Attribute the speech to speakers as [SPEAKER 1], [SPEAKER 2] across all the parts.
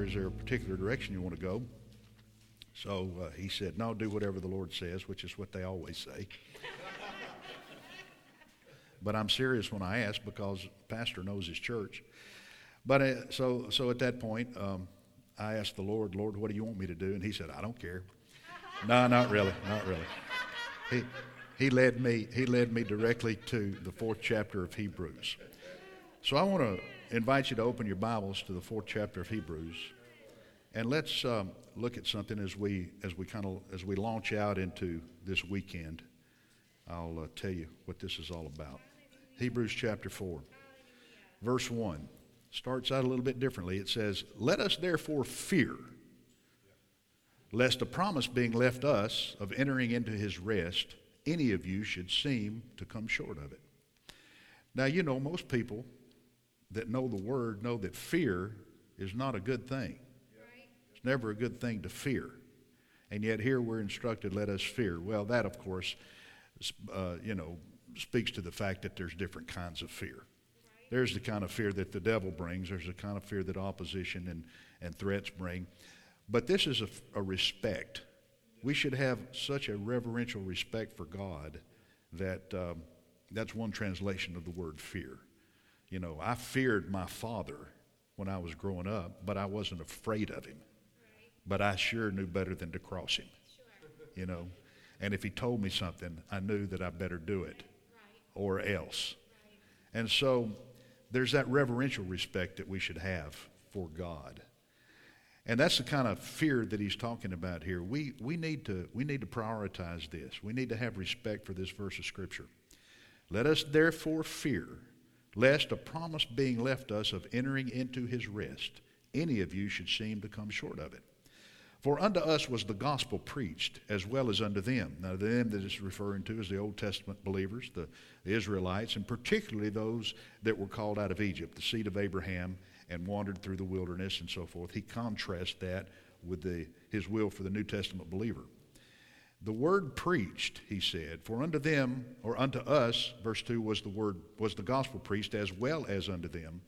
[SPEAKER 1] Pastor, is there a particular direction you want to go? So uh, he said, no, do whatever the Lord says, which is what they always say. but I'm serious when I ask because the Pastor knows his church. But uh, so, so at that point, um, I asked the Lord, Lord, what do you want me to do? And he said, I don't care. no, not really, not really. He, he led me, he led me directly to the fourth chapter of Hebrews. So I want to invite you to open your Bibles to the fourth chapter of Hebrews, and let's um, look at something as we as we kind of as we launch out into this weekend. I'll uh, tell you what this is all about. Hebrews chapter four, verse one starts out a little bit differently. It says, "Let us therefore fear." lest a promise being left us of entering into his rest, any of you should seem to come short of it. Now, you know, most people that know the word know that fear is not a good thing. It's never a good thing to fear. And yet, here we're instructed, let us fear. Well, that, of course, uh, you know, speaks to the fact that there's different kinds of fear. There's the kind of fear that the devil brings, there's the kind of fear that opposition and, and threats bring. But this is a, a respect. We should have such a reverential respect for God that um, that's one translation of the word fear. You know, I feared my father when I was growing up, but I wasn't afraid of him. But I sure knew better than to cross him. You know, and if he told me something, I knew that I better do it or else. And so there's that reverential respect that we should have for God. And that's the kind of fear that he's talking about here. We, we, need to, we need to prioritize this. We need to have respect for this verse of Scripture. Let us therefore fear, lest a promise being left us of entering into his rest, any of you should seem to come short of it. For unto us was the gospel preached, as well as unto them. Now, the them that is referring to is the Old Testament believers, the, the Israelites, and particularly those that were called out of Egypt, the seed of Abraham, and wandered through the wilderness and so forth. He contrasts that with the, his will for the New Testament believer. The word preached, he said, for unto them or unto us, verse 2 was the word was the gospel preached as well as unto them.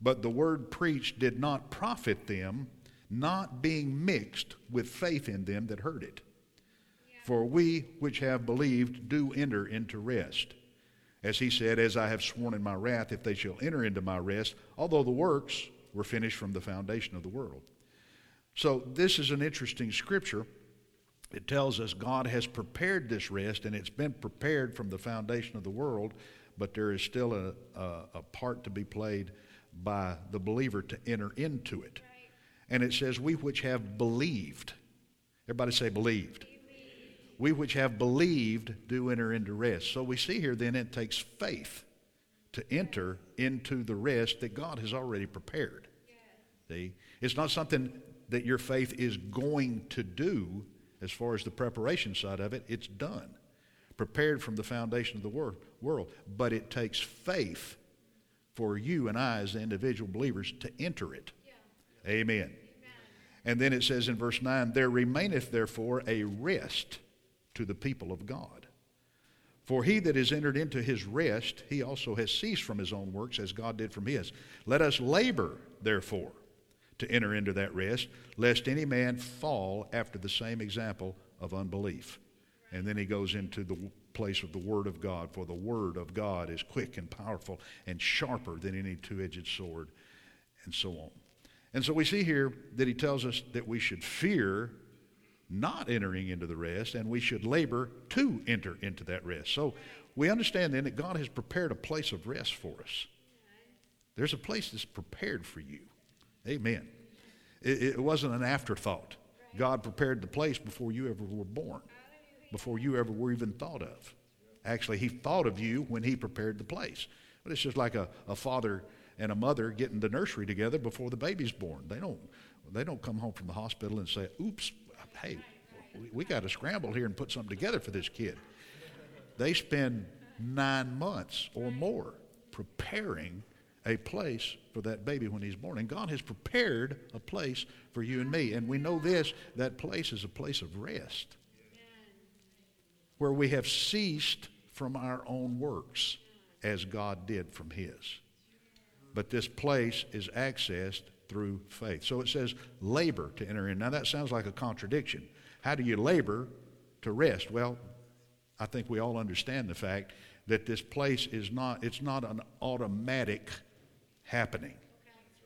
[SPEAKER 1] But the word preached did not profit them, not being mixed with faith in them that heard it. For we which have believed do enter into rest. As he said, As I have sworn in my wrath, if they shall enter into my rest, although the works were finished from the foundation of the world. So, this is an interesting scripture. It tells us God has prepared this rest, and it's been prepared from the foundation of the world, but there is still a, a, a part to be played by the believer to enter into it. And it says, We which have believed. Everybody say, believed we which have believed do enter into rest. So we see here then it takes faith to enter into the rest that God has already prepared. See? It's not something that your faith is going to do as far as the preparation side of it, it's done. Prepared from the foundation of the wor- world. But it takes faith for you and I as individual believers to enter it. Amen. Amen. And then it says in verse 9, There remaineth therefore a rest to the people of God. For he that is entered into his rest, he also has ceased from his own works as God did from his. Let us labor, therefore, to enter into that rest, lest any man fall after the same example of unbelief. And then he goes into the place of the Word of God, for the Word of God is quick and powerful and sharper than any two edged sword, and so on. And so we see here that he tells us that we should fear not entering into the rest, and we should labor to enter into that rest. So we understand then that God has prepared a place of rest for us. There's a place that's prepared for you. Amen. It, it wasn't an afterthought. God prepared the place before you ever were born, before you ever were even thought of. Actually, He thought of you when He prepared the place. But it's just like a, a father and a mother getting the nursery together before the baby's born. They don't, they don't come home from the hospital and say, oops, hey, we, we got to scramble here and put something together for this kid. They spend nine months or more preparing a place for that baby when he's born. And God has prepared a place for you and me. And we know this that place is a place of rest where we have ceased from our own works as God did from his. But this place is accessed through faith. So it says labor to enter in. Now that sounds like a contradiction. How do you labor to rest? Well, I think we all understand the fact that this place is not it's not an automatic happening.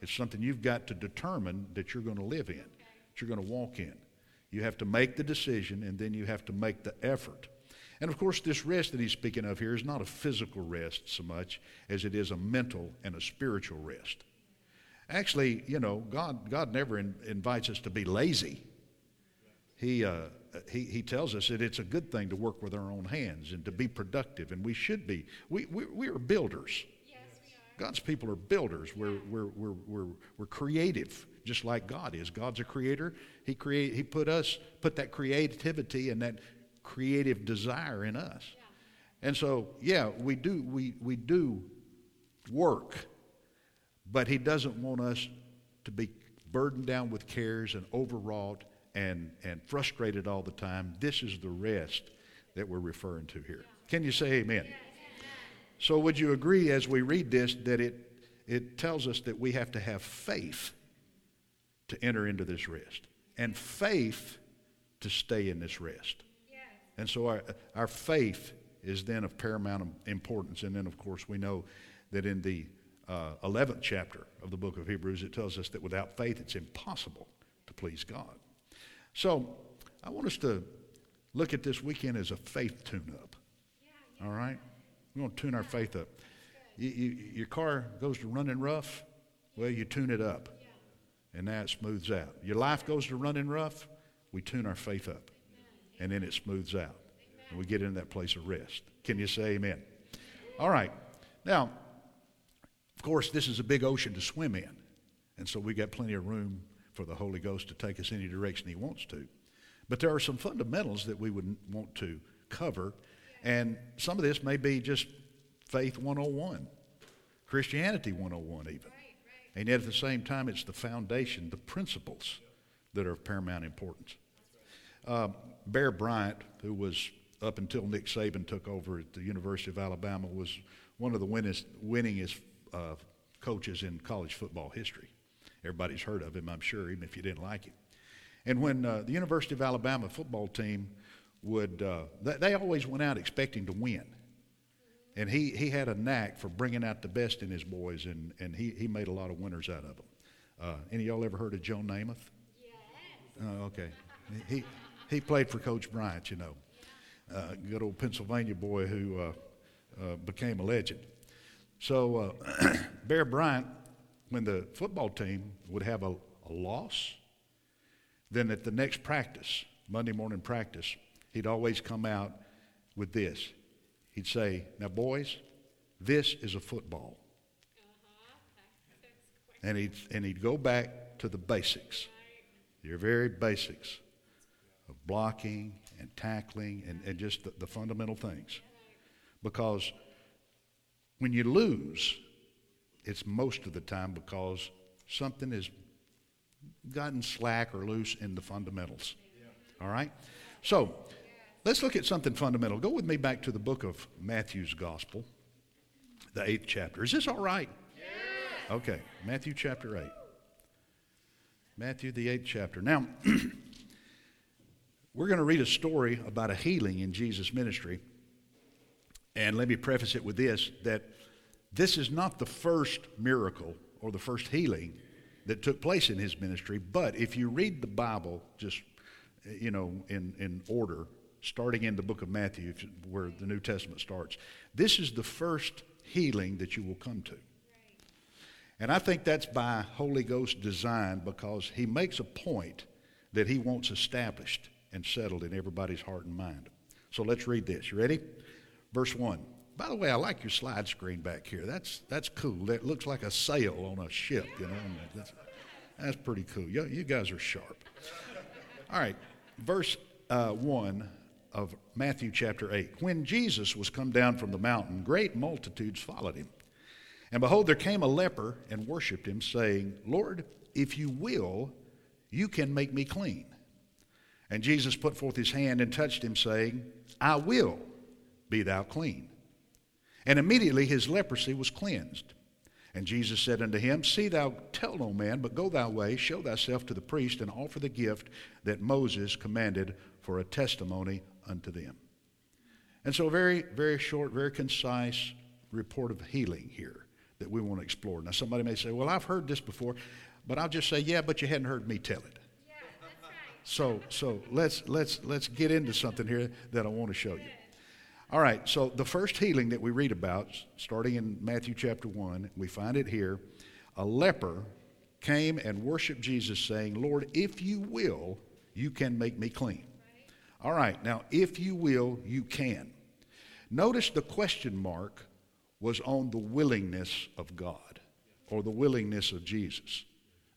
[SPEAKER 1] It's something you've got to determine that you're going to live in, that you're going to walk in. You have to make the decision and then you have to make the effort. And of course, this rest that he's speaking of here is not a physical rest so much as it is a mental and a spiritual rest. Actually, you know, God, God never in, invites us to be lazy. He, uh, he, he tells us that it's a good thing to work with our own hands and to be productive, and we should be. We, we, we are builders. God's people are builders. We're, we're, we're, we're, we're creative, just like God is. God's a creator. He, create, he put us, put that creativity and that creative desire in us. Yeah. And so, yeah, we do, we, we do work, but He doesn't want us to be burdened down with cares and overwrought and, and frustrated all the time. This is the rest that we're referring to here. Can you say amen? So, would you agree as we read this that it, it tells us that we have to have faith to enter into this rest and faith to stay in this rest? And so our, our faith is then of paramount importance. And then, of course, we know that in the uh, 11th chapter of the book of Hebrews, it tells us that without faith, it's impossible to please God. So I want us to look at this weekend as a faith tune up. All right? We're going to tune our faith up. You, you, your car goes to running rough, well, you tune it up. And it smooths out. Your life goes to running rough, we tune our faith up and then it smooths out. And we get into that place of rest. Can you say amen? All right. Now, of course, this is a big ocean to swim in. And so we've got plenty of room for the Holy Ghost to take us any direction He wants to. But there are some fundamentals that we would want to cover. And some of this may be just faith 101, Christianity 101, even. And yet at the same time, it's the foundation, the principles that are of paramount importance. Uh, Bear Bryant, who was up until Nick Saban took over at the University of Alabama, was one of the winningest, winningest uh, coaches in college football history. Everybody's heard of him, I'm sure, even if you didn't like him. And when uh, the University of Alabama football team would, uh, th- they always went out expecting to win. And he, he had a knack for bringing out the best in his boys, and, and he, he made a lot of winners out of them. Uh, any of y'all ever heard of Joe Namath? Yes. Uh, okay. He, he played for Coach Bryant, you know. Uh, good old Pennsylvania boy who uh, uh, became a legend. So uh, Bear Bryant, when the football team would have a, a loss, then at the next practice, Monday morning practice, he'd always come out with this. He'd say, Now, boys, this is a football. Uh-huh. And, he'd, and he'd go back to the basics, your very basics of blocking and tackling and, and just the, the fundamental things. Because when you lose, it's most of the time because something has gotten slack or loose in the fundamentals. All right? So, let's look at something fundamental. Go with me back to the book of Matthew's Gospel, the eighth chapter. Is this all right? Okay, Matthew chapter 8. Matthew, the eighth chapter. Now, We're going to read a story about a healing in Jesus' ministry. And let me preface it with this that this is not the first miracle or the first healing that took place in his ministry, but if you read the Bible just, you know, in, in order, starting in the book of Matthew, where the New Testament starts, this is the first healing that you will come to. And I think that's by Holy Ghost design because he makes a point that he wants established and settled in everybody's heart and mind. So let's read this. You ready? Verse 1. By the way, I like your slide screen back here. That's, that's cool. That looks like a sail on a ship, you know. That's, that's pretty cool. You, you guys are sharp. All right, verse uh, 1 of Matthew chapter 8. When Jesus was come down from the mountain, great multitudes followed him. And behold, there came a leper and worshipped him, saying, Lord, if you will, you can make me clean. And Jesus put forth his hand and touched him, saying, I will be thou clean. And immediately his leprosy was cleansed. And Jesus said unto him, See thou tell no man, but go thy way, show thyself to the priest, and offer the gift that Moses commanded for a testimony unto them. And so, very, very short, very concise report of healing here that we want to explore. Now, somebody may say, Well, I've heard this before, but I'll just say, Yeah, but you hadn't heard me tell it. So, so let's, let's, let's get into something here that I want to show you. All right, so the first healing that we read about, starting in Matthew chapter 1, we find it here. A leper came and worshiped Jesus, saying, Lord, if you will, you can make me clean. All right, now, if you will, you can. Notice the question mark was on the willingness of God or the willingness of Jesus.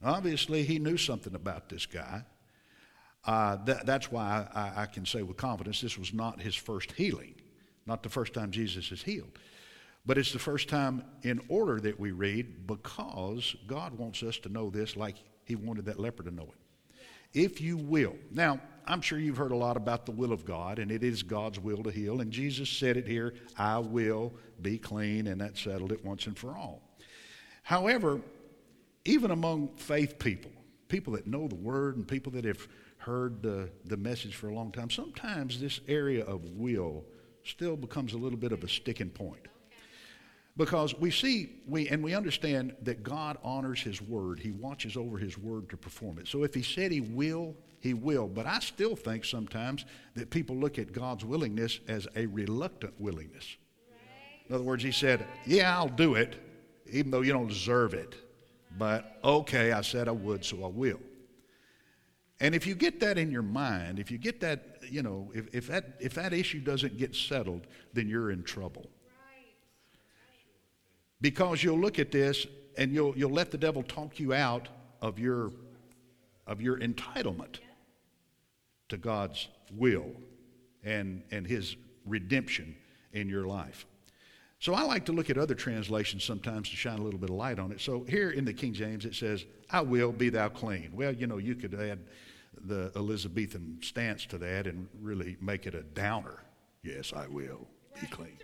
[SPEAKER 1] Obviously, he knew something about this guy. Uh, that, that's why I, I can say with confidence this was not his first healing, not the first time Jesus is healed. But it's the first time in order that we read because God wants us to know this like he wanted that leper to know it. If you will. Now, I'm sure you've heard a lot about the will of God, and it is God's will to heal. And Jesus said it here I will be clean, and that settled it once and for all. However, even among faith people, people that know the word and people that have heard the, the message for a long time, sometimes this area of will still becomes a little bit of a sticking point. Because we see, we, and we understand that God honors His word. He watches over His word to perform it. So if He said He will, He will. But I still think sometimes that people look at God's willingness as a reluctant willingness. In other words, He said, Yeah, I'll do it, even though you don't deserve it. But okay, I said I would, so I will. And if you get that in your mind, if you get that, you know, if, if, that, if that issue doesn't get settled, then you're in trouble. Because you'll look at this and you'll, you'll let the devil talk you out of your, of your entitlement to God's will and, and his redemption in your life. So I like to look at other translations sometimes to shine a little bit of light on it. So here in the King James it says, I will be thou clean. Well, you know, you could add the Elizabethan stance to that and really make it a downer. Yes, I will be clean.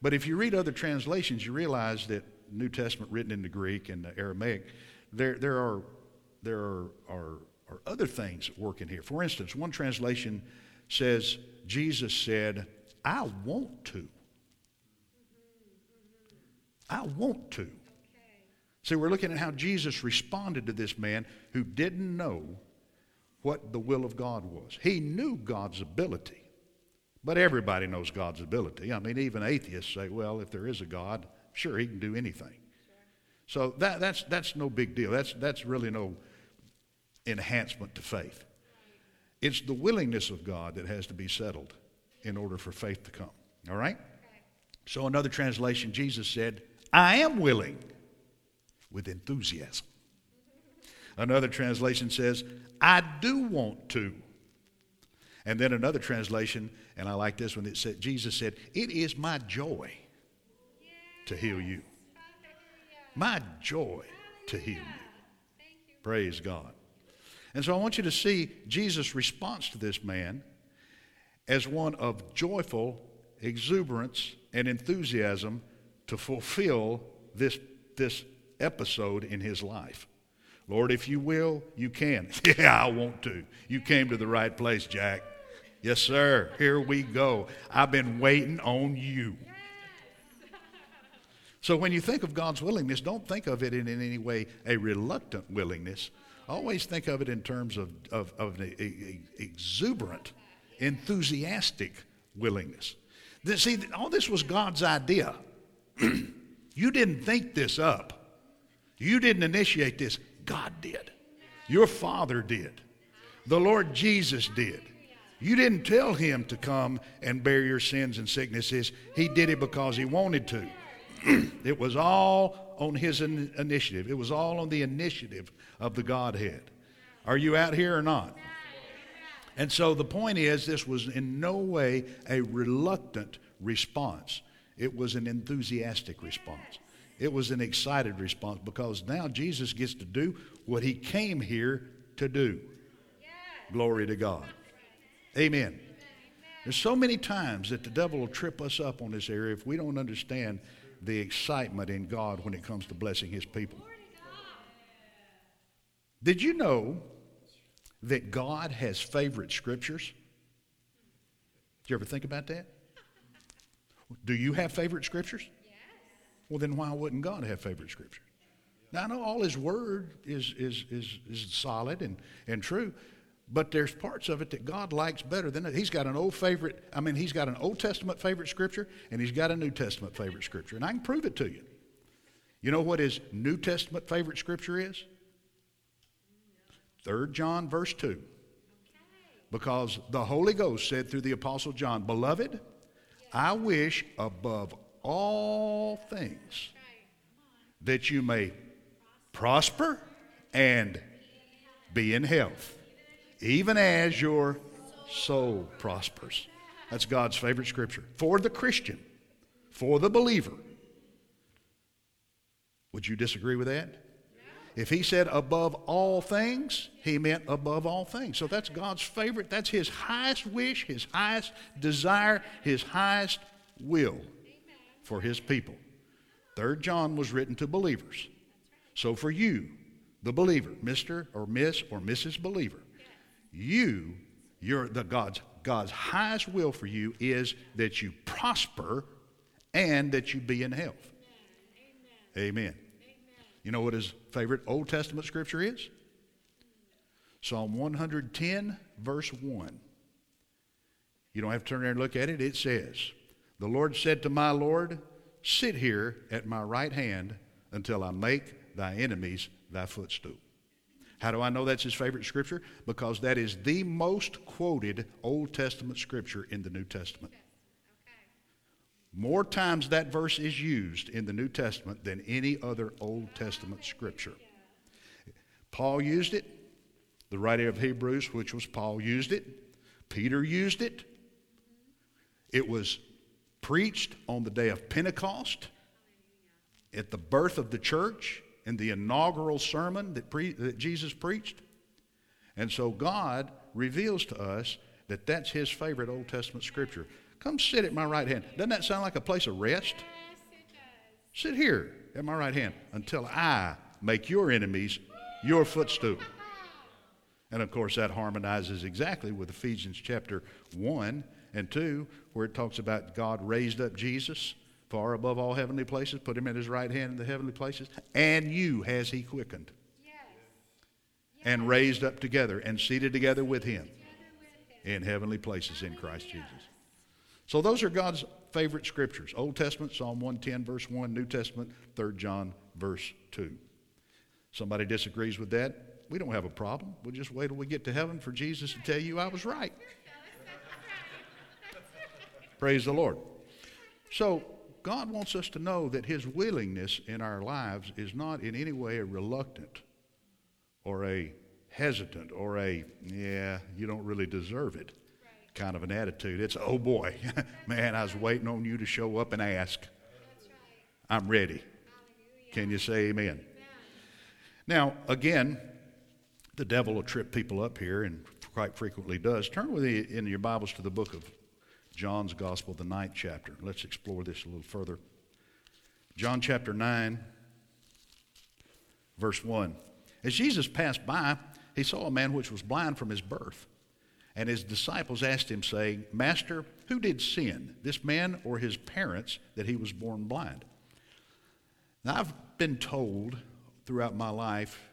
[SPEAKER 1] But if you read other translations, you realize that New Testament written in the Greek and the Aramaic, there, there, are, there are, are, are other things at work in here. For instance, one translation says, Jesus said, I want to. I want to. See, we're looking at how Jesus responded to this man who didn't know what the will of God was. He knew God's ability, but everybody knows God's ability. I mean, even atheists say, well, if there is a God, sure, he can do anything. So that, that's, that's no big deal. That's, that's really no enhancement to faith. It's the willingness of God that has to be settled in order for faith to come. All right? So, another translation, Jesus said, I am willing with enthusiasm. Another translation says, I do want to. And then another translation, and I like this one, it said, Jesus said, It is my joy to heal you. My joy to heal you. Praise God. And so I want you to see Jesus' response to this man as one of joyful exuberance and enthusiasm to fulfill this, this episode in his life. Lord, if you will, you can. yeah, I want to. You came to the right place, Jack. Yes, sir. Here we go. I've been waiting on you. So when you think of God's willingness, don't think of it in, in any way a reluctant willingness. Always think of it in terms of, of, of an exuberant, enthusiastic willingness. See, all this was God's idea. you didn't think this up. You didn't initiate this. God did. Your Father did. The Lord Jesus did. You didn't tell him to come and bear your sins and sicknesses. He did it because he wanted to. it was all on his in- initiative. It was all on the initiative of the Godhead. Are you out here or not? And so the point is, this was in no way a reluctant response. It was an enthusiastic response. It was an excited response because now Jesus gets to do what he came here to do. Glory to God. Amen. There's so many times that the devil will trip us up on this area if we don't understand the excitement in God when it comes to blessing his people. Did you know that God has favorite scriptures? Did you ever think about that? Do you have favorite scriptures? Well, then why wouldn't God have favorite scriptures? Now, I know all His Word is, is, is, is solid and, and true, but there's parts of it that God likes better than it. He's got an old favorite, I mean, He's got an Old Testament favorite scripture, and He's got a New Testament favorite scripture, and I can prove it to you. You know what His New Testament favorite scripture is? 3 John, verse 2. Because the Holy Ghost said through the Apostle John, Beloved, I wish above all things that you may prosper and be in health, even as your soul prospers. That's God's favorite scripture. For the Christian, for the believer. Would you disagree with that? If he said above all things, he meant above all things. So that's God's favorite. That's his highest wish, his highest desire, his highest will for his people. Third John was written to believers. So for you, the believer, Mr. or Miss or Mrs. Believer, you, your the God's God's highest will for you is that you prosper and that you be in health. Amen. Amen. You know what his favorite Old Testament scripture is? Psalm 110, verse 1. You don't have to turn there and look at it. It says, The Lord said to my Lord, Sit here at my right hand until I make thy enemies thy footstool. How do I know that's his favorite scripture? Because that is the most quoted Old Testament scripture in the New Testament. More times that verse is used in the New Testament than any other Old Testament scripture. Paul used it. The writer of Hebrews, which was Paul, used it. Peter used it. It was preached on the day of Pentecost at the birth of the church in the inaugural sermon that, pre- that Jesus preached. And so God reveals to us that that's his favorite Old Testament scripture. Come sit at my right hand. Doesn't that sound like a place of rest?
[SPEAKER 2] Yes, it does.
[SPEAKER 1] Sit here at my right hand until I make your enemies your footstool. And of course, that harmonizes exactly with Ephesians chapter 1 and 2, where it talks about God raised up Jesus far above all heavenly places, put him at his right hand in the heavenly places, and you has he quickened
[SPEAKER 2] Yes.
[SPEAKER 1] and raised up together and seated together with him
[SPEAKER 2] Together with him.
[SPEAKER 1] in heavenly places in Christ Jesus. So those are God's favorite scriptures Old Testament, Psalm 110, verse 1, New Testament, 3 John, verse 2. Somebody disagrees with that? We don't have a problem. We'll just wait till we get to heaven for Jesus to tell you I was right. Praise the Lord. So, God wants us to know that His willingness in our lives is not in any way a reluctant or a hesitant or a, yeah, you don't really deserve it kind of an attitude. It's, oh boy, man, I was waiting on you to show up and ask.
[SPEAKER 2] Right.
[SPEAKER 1] I'm ready.
[SPEAKER 2] Hallelujah.
[SPEAKER 1] Can you say amen? Now, again, the devil will trip people up here and quite frequently does. Turn with me in your Bibles to the book of John's Gospel, the ninth chapter. Let's explore this a little further. John chapter 9, verse 1. As Jesus passed by, he saw a man which was blind from his birth. And his disciples asked him, saying, Master, who did sin, this man or his parents, that he was born blind? Now, I've been told throughout my life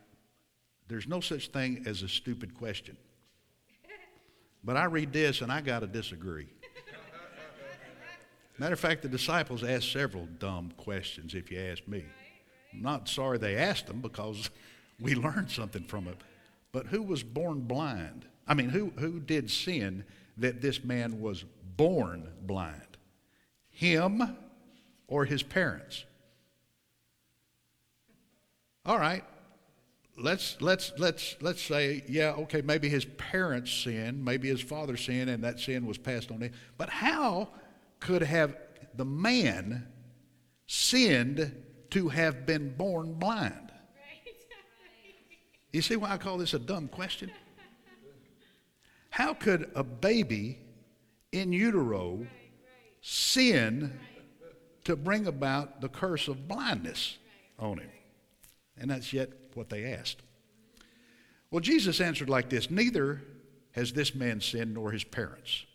[SPEAKER 1] there's no such thing as a stupid question. But I read this and I got to disagree. Matter of fact, the disciples asked several dumb questions, if you ask me. I'm not sorry they asked them because we learned something from it. But who was born blind? I mean, who, who did sin that this man was born blind? Him or his parents? All right. Let's let's let's let's say yeah okay maybe his parents sinned maybe his father sinned and that sin was passed on him but how could have the man sinned to have been born blind. You see why I call this a dumb question? How could a baby in utero sin to bring about the curse of blindness on him? And that's yet what they asked. Well, Jesus answered like this Neither has this man sinned nor his parents,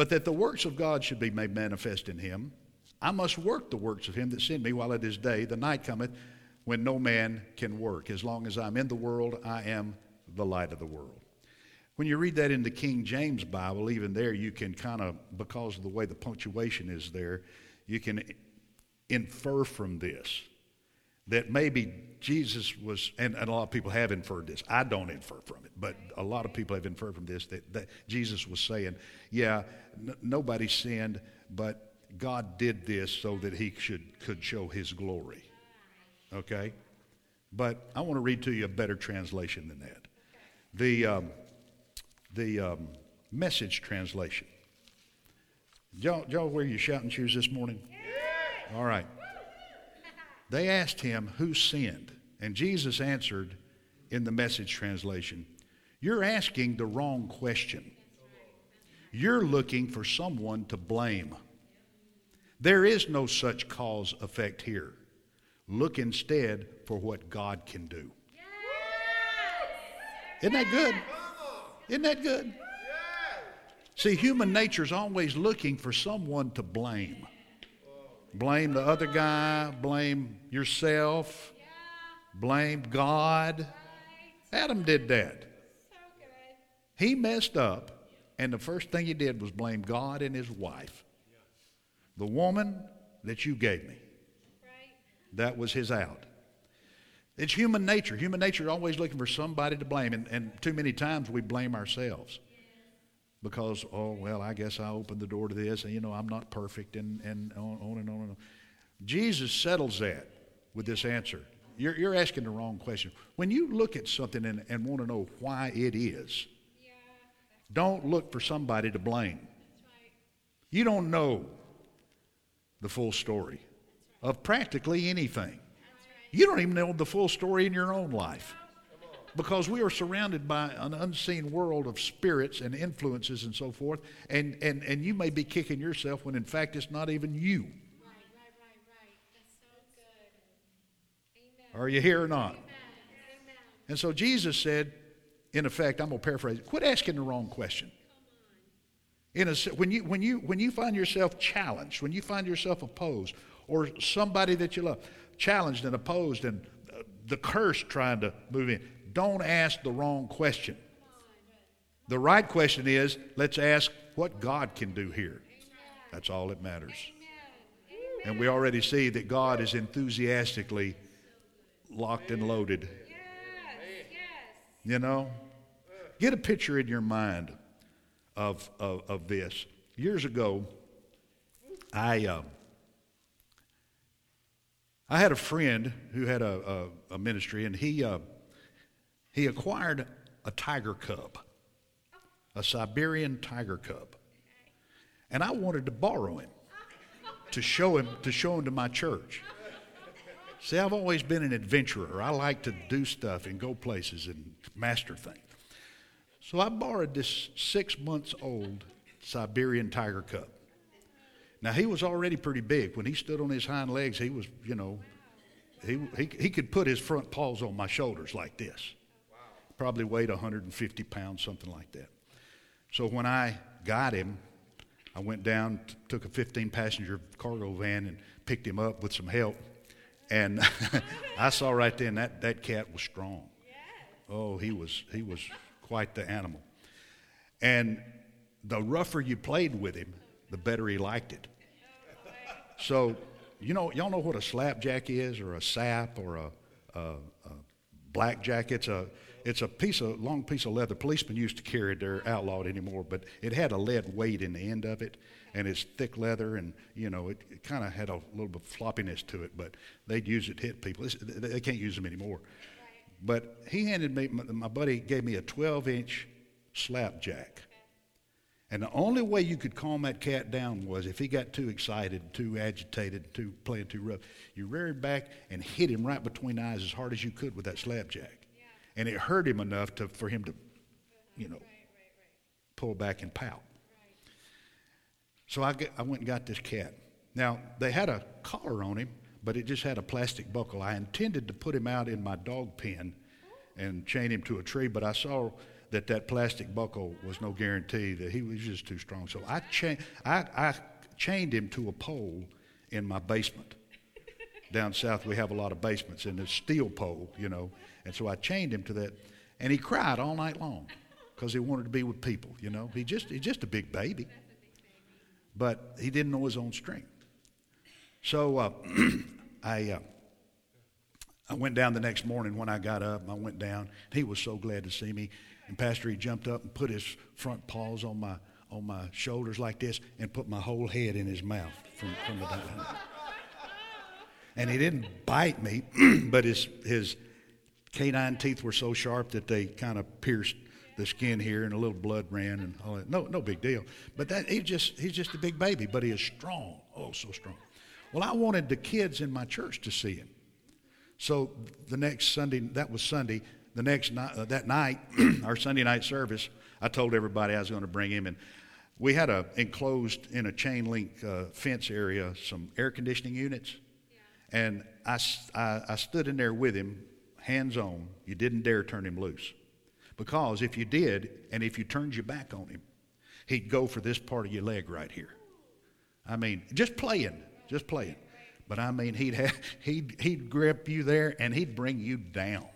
[SPEAKER 1] but that the works of God should be made manifest in him. I must work the works of him that sent me while it is day. The night cometh when no man can work. As long as I'm in the world, I am the light of the world. When you read that in the King James Bible, even there, you can kind of, because of the way the punctuation is there, you can infer from this that maybe Jesus was, and, and, a lot of people have inferred this. I don't infer from it, but a lot of people have inferred from this that, that Jesus was saying, yeah, n- nobody sinned, but God did this so that he should, could show his glory. Okay? But I want to read to you a better translation than that. The, um, the um, message translation. Y'all, y'all wear your shouting shoes this morning? All right. They asked him, Who sinned? And Jesus answered in the message translation, You're asking the wrong question. You're looking for someone to blame. There is no such cause effect here. Look instead for what God can do. Isn't that good? Isn't that good? See, human nature is always looking for someone to blame. Blame the other guy, blame yourself, blame God. Adam did that. He messed up, and the first thing he did was blame God and his wife. The woman that you gave me. That was his out. It's human nature. Human nature is always looking for somebody to blame, and, and too many times we blame ourselves because, oh, well, I guess I opened the door to this, and you know, I'm not perfect, and, and on, on and on and on. Jesus settles that with this answer. You're, you're asking the wrong question. When you look at something and, and want to know why it is. Don't look for somebody to blame. You don't know the full story of practically anything. You don't even know the full story in your own life because we are surrounded by an unseen world of spirits and influences and so forth, and, and, and you may be kicking yourself when in fact it's not even you. Right, right, right, right. So Are you here or not? Amen. And so Jesus said, in effect, I'm going to paraphrase, quit asking the wrong question. In a, when, you, when, you, when you find yourself challenged, when you find yourself opposed, or somebody that you love challenged and opposed, and uh, the curse trying to move in, don't ask the wrong question. The right question is let's ask what God can do here. That's all that matters. And we already see that God is enthusiastically locked and loaded. You know? Get a picture in your mind of, of, of this. Years ago, I, uh, I had a friend who had a, a, a ministry, and he, uh, he acquired a tiger cub, a Siberian tiger cub. And I wanted to borrow him to show him to show him to my church. See, I've always been an adventurer. I like to do stuff and go places and master things. So I borrowed this six months old Siberian tiger cub. Now he was already pretty big. When he stood on his hind legs, he was, you know, he, he, he could put his front paws on my shoulders like this probably weighed 150 pounds, something like that. So when I got him, I went down, t- took a 15 passenger cargo van, and picked him up with some help. And I saw right then that that cat was strong. Oh, he was he was quite the animal. And the rougher you played with him, the better he liked it. So, you know, y'all know what a slapjack is, or a sap, or a, a, a blackjack. It's a it's a piece of long piece of leather. Policemen used to carry it; they're outlawed anymore. But it had a lead weight in the end of it, and it's thick leather, and you know it, it kind of had a little bit of floppiness to it. But they'd use it to hit people. It's, they can't use them anymore. But he handed me my, my buddy gave me a 12-inch slapjack. And the only way you could calm that cat down was if he got too excited, too agitated, too playing too rough. You reared back and hit him right between the eyes as hard as you could with that slapjack. Yeah. And it hurt him enough to, for him to, you know, right, right, right. pull back and pout. So I, get, I went and got this cat. Now, they had a collar on him, but it just had a plastic buckle. I intended to put him out in my dog pen and chain him to a tree, but I saw that that plastic buckle was no guarantee that he was just too strong. So I, cha- I, I chained him to a pole in my basement. Down south, we have a lot of basements, and a steel pole, you know. And so I chained him to that, and he cried all night long because he wanted to be with people, you know. He just, he's just a big baby. But he didn't know his own strength. So uh, I, uh, I went down the next morning when I got up. I went down. He was so glad to see me. And Pastor, he jumped up and put his front paws on my on my shoulders like this and put my whole head in his mouth from, from the. And he didn't bite me, but his his canine teeth were so sharp that they kind of pierced the skin here and a little blood ran and all that. No, no big deal. But that he's just he's just a big baby, but he is strong. Oh, so strong. Well, I wanted the kids in my church to see him. So the next Sunday, that was Sunday, the next night, uh, that night, our Sunday night service, I told everybody I was going to bring him. And we had a enclosed in a chain link uh, fence area some air conditioning units. Yeah. And I, I, I stood in there with him, hands on. You didn't dare turn him loose. Because if you did, and if you turned your back on him, he'd go for this part of your leg right here. I mean, just playing, just playing. But I mean, he'd, have, he'd, he'd grip you there and he'd bring you down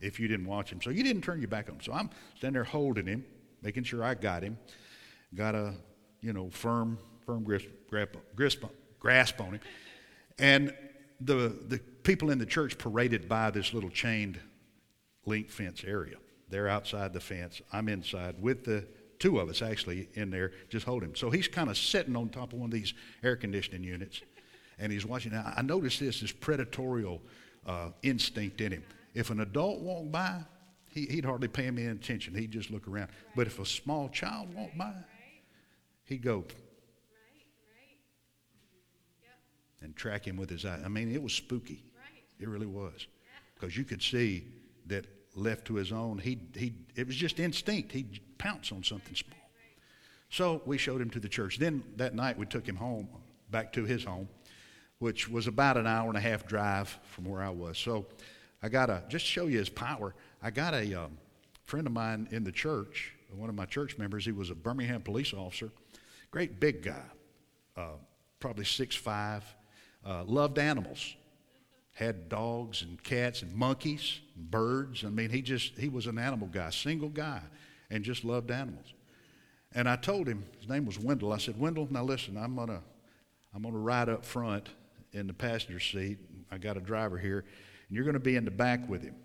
[SPEAKER 1] if you didn't watch him. So you didn't turn your back on him. So I'm standing there holding him, making sure I got him, got a you know firm firm grasp, grasp, grasp on him, and the the people in the church paraded by this little chained link fence area. They're outside the fence. I'm inside with the two of us actually in there just holding him. So he's kind of sitting on top of one of these air conditioning units, and he's watching. Now I noticed this this predatorial uh, instinct in him. If an adult walked by, he, would hardly pay him any attention. He'd just look around. But if a small child walked by, he'd go and track him with his eye. I mean, it was spooky. It really was. Because you could see that left to his own, he he it was just instinct. He'd pounce on something small. So we showed him to the church. Then that night we took him home, back to his home, which was about an hour and a half drive from where I was. So I got a, just show you his power, I got a um, friend of mine in the church, one of my church members, he was a Birmingham police officer, great big guy, uh, probably six five, uh, loved animals, had dogs and cats and monkeys and birds. I mean, he just, he was an animal guy, single guy, and just loved animals. And I told him, his name was Wendell. I said, Wendell, now listen, I'm gonna, I'm gonna ride up front in the passenger seat. I got a driver here and you're going to be in the back with him.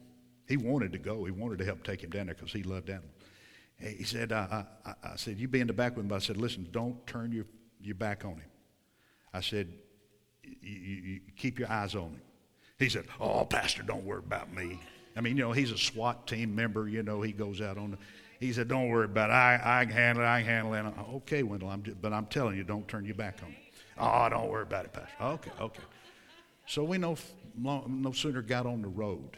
[SPEAKER 1] He wanted to go. He wanted to help take him down there because he loved animals. He said, I, I, I, said, you be in the back with him. I said, listen, don't turn your, your back on him. I said, keep your eyes on him. He said, oh, Pastor, don't worry about me. I mean, you know, he's a SWAT team member. You know, he goes out on the, he said, don't worry about it. I, I can handle it. I can handle it. okay, Wendell, I'm, but I'm telling you, don't turn your back on him. Oh, don't worry about it, Pastor. Okay, okay. So we no, no sooner got on the road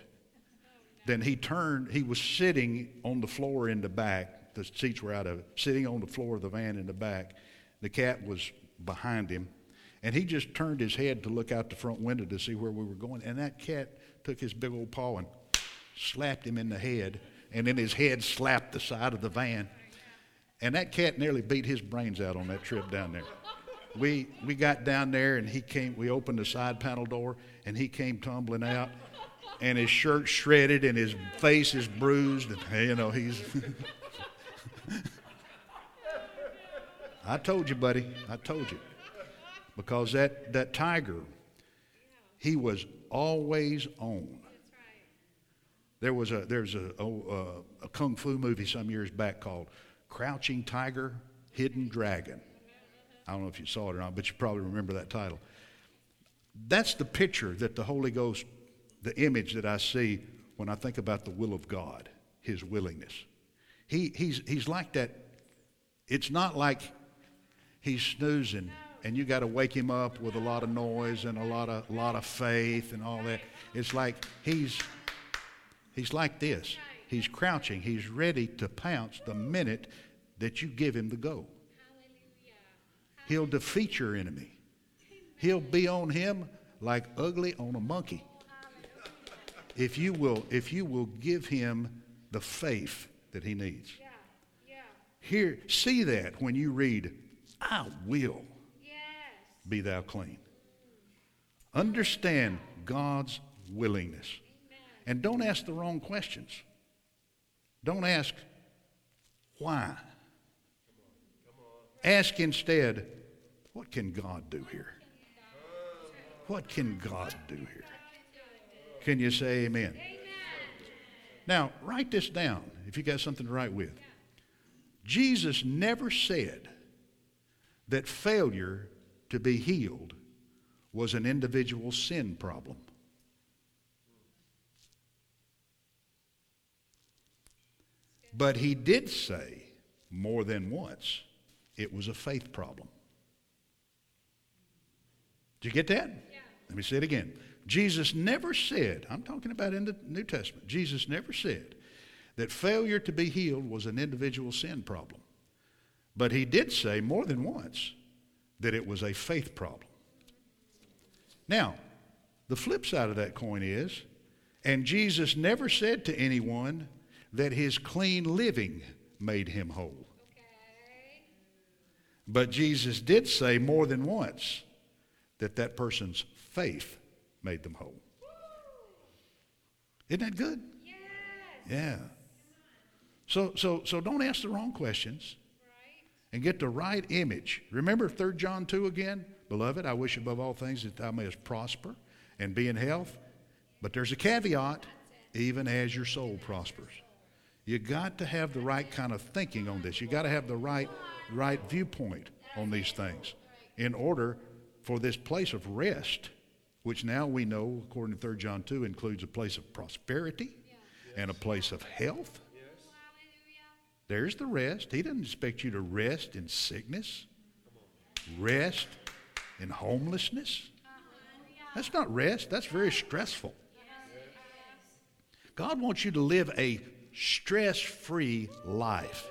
[SPEAKER 1] than he turned, he was sitting on the floor in the back. The seats were out of it, sitting on the floor of the van in the back. The cat was behind him. And he just turned his head to look out the front window to see where we were going. And that cat took his big old paw and slapped him in the head. And then his head slapped the side of the van. And that cat nearly beat his brains out on that trip down there we, we got down there and he came, we opened the side panel door and he came tumbling out and his shirt shredded and his face is bruised and, you know, he's. I told you, buddy. I told you. Because that, that tiger, he was always on. There was a there's a, a, a kung fu movie some years back called Crouching Tiger, Hidden Dragon. I don't know if you saw it or not, but you probably remember that title. That's the picture that the Holy Ghost, the image that I see when I think about the will of God, His willingness. He, he's, he's like that. It's not like he's snoozing and you got to wake him up with a lot of noise and a lot of, lot of faith and all that. It's like he's, he's like this. He's crouching. He's ready to pounce the minute that you give him the go. He'll defeat your enemy. He'll be on him like ugly on a monkey. If you will, if you will give him the faith that he needs. Here, see that when you read, I will. Be thou clean. Understand God's willingness. And don't ask the wrong questions. Don't ask why. Ask instead, what can God do here? What can God do here? Can you say amen? Now, write this down if you got something to write with. Jesus never said that failure to be healed was an individual sin problem. But he did say more than once it was a faith problem. Did you get that? Let me say it again. Jesus never said, I'm talking about in the New Testament, Jesus never said that failure to be healed was an individual sin problem. But he did say more than once that it was a faith problem. Now, the flip side of that coin is, and Jesus never said to anyone that his clean living made him whole.
[SPEAKER 2] Okay.
[SPEAKER 1] But Jesus did say more than once that that person's faith made them whole. Isn't that good?
[SPEAKER 2] Yes.
[SPEAKER 1] Yeah. So, so, so don't ask the wrong questions. And get the right image. Remember 3 John 2 again? Beloved, I wish above all things that thou mayest prosper and be in health. But there's a caveat, even as your soul prospers. You got to have the right kind of thinking on this. You got to have the right, right viewpoint on these things in order for this place of rest, which now we know, according to 3 John 2, includes a place of prosperity and a place of health. There's the rest. He doesn't expect you to rest in sickness, rest in homelessness. That's not rest, that's very stressful. God wants you to live a stress free life.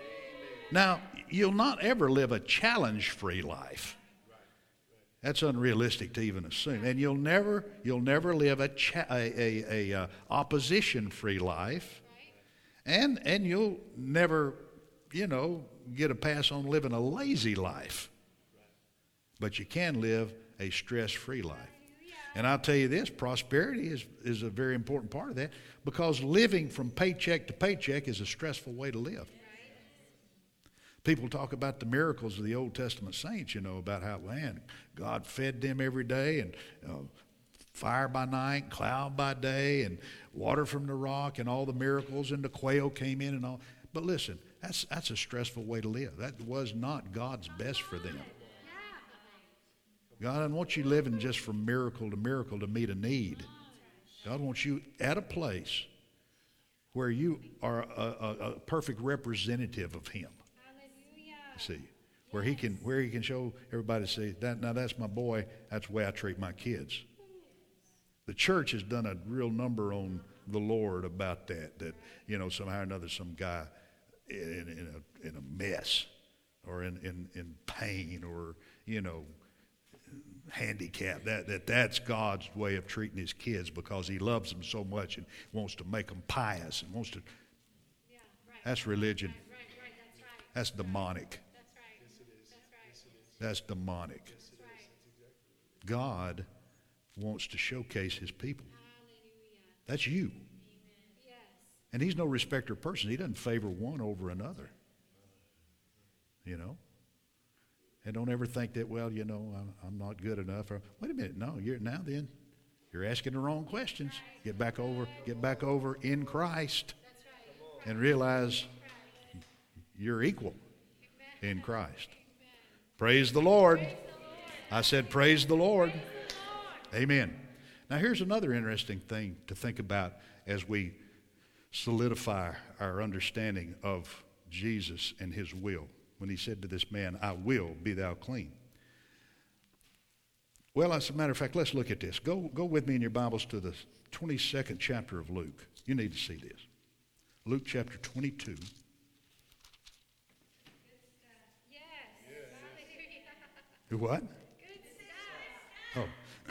[SPEAKER 1] Now, you'll not ever live a challenge free life. That's unrealistic to even assume. And you'll never, you'll never live a, cha- a, a, a uh, opposition free life. And, and you'll never, you know, get a pass on living a lazy life. But you can live a stress free life. And I'll tell you this prosperity is, is a very important part of that because living from paycheck to paycheck is a stressful way to live. People talk about the miracles of the Old Testament saints, you know, about how, man, God fed them every day and uh, fire by night, cloud by day, and water from the rock, and all the miracles, and the quail came in and all. But listen, that's, that's a stressful way to live. That was not God's best for them. God doesn't want you living just from miracle to miracle to meet a need. God wants you at a place where you are a, a, a perfect representative of Him. See, where He can where He can show everybody see that now that's my boy. That's the way I treat my kids. The church has done a real number on the Lord about that. That you know somehow or another some guy in, in, a, in a mess or in, in, in pain or you know handicap. That, that that's God's way of treating his kids because he loves them so much and wants to make them pious and wants to.
[SPEAKER 2] Yeah. Right.
[SPEAKER 1] That's religion.
[SPEAKER 2] Right. Right. That's.
[SPEAKER 1] That's demonic.
[SPEAKER 2] That's. That's
[SPEAKER 1] demonic.
[SPEAKER 2] Right.
[SPEAKER 1] God wants to showcase his people.
[SPEAKER 2] Hallelujah.
[SPEAKER 1] That's you. And he's no respecter of person. He doesn't favor one over another. You know? And don't ever think that, well, you know, I'm, I'm not good enough. Or, wait a minute. No, you're now then. You're asking the wrong questions. Get back over, get back over in Christ and realize you're equal in Christ. Praise the Lord. I said, Praise the Lord. Amen. Now, here's another interesting thing to think about as we solidify our understanding of Jesus and his will when he said to this man, I will be thou clean. Well, as a matter of fact, let's look at this. Go, go with me in your Bibles to the 22nd chapter of Luke. You need to see this. Luke chapter 22.
[SPEAKER 2] Uh, yes. Hallelujah.
[SPEAKER 1] What?
[SPEAKER 2] Good.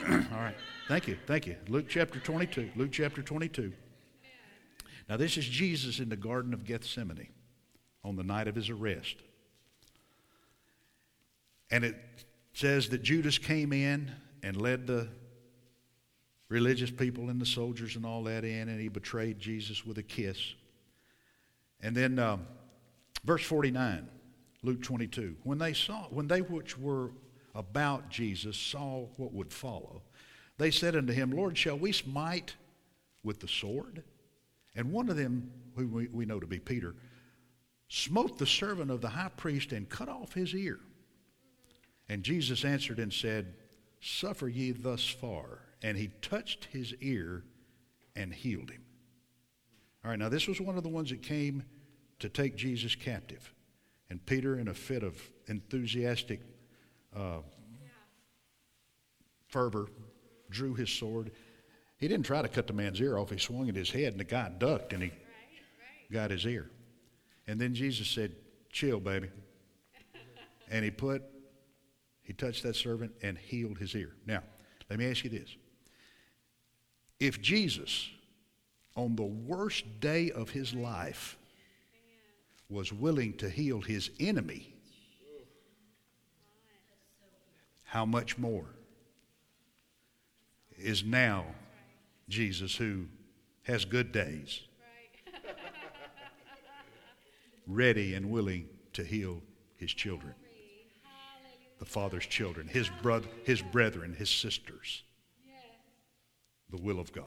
[SPEAKER 1] Oh, all right. Thank you. Thank you. Luke chapter 22. Luke chapter 22. Now, this is Jesus in the Garden of Gethsemane on the night of his arrest. And it says that Judas came in and led the religious people and the soldiers and all that in, and he betrayed Jesus with a kiss. And then, um, verse 49, Luke 22. When they saw, when they which were about Jesus saw what would follow, they said unto him, Lord, shall we smite with the sword? And one of them, who we, we know to be Peter, smote the servant of the high priest and cut off his ear. And Jesus answered and said, Suffer ye thus far. And he touched his ear and healed him. All right, now this was one of the ones that came to take Jesus captive. And Peter, in a fit of enthusiastic uh, fervor, drew his sword. He didn't try to cut the man's ear off. He swung at his head, and the guy ducked, and he
[SPEAKER 2] Right, right.
[SPEAKER 1] got his ear. And then Jesus said, Chill, baby. And he put, he touched that servant and healed his ear. Now, let me ask you this. If Jesus, on the worst day of his life, was willing to heal his enemy, how much more is now Jesus who has good days?
[SPEAKER 2] Right.
[SPEAKER 1] ready and willing to heal his children, the Father's children, his, brother, his brethren, his sisters,
[SPEAKER 2] Yes.
[SPEAKER 1] the will of God.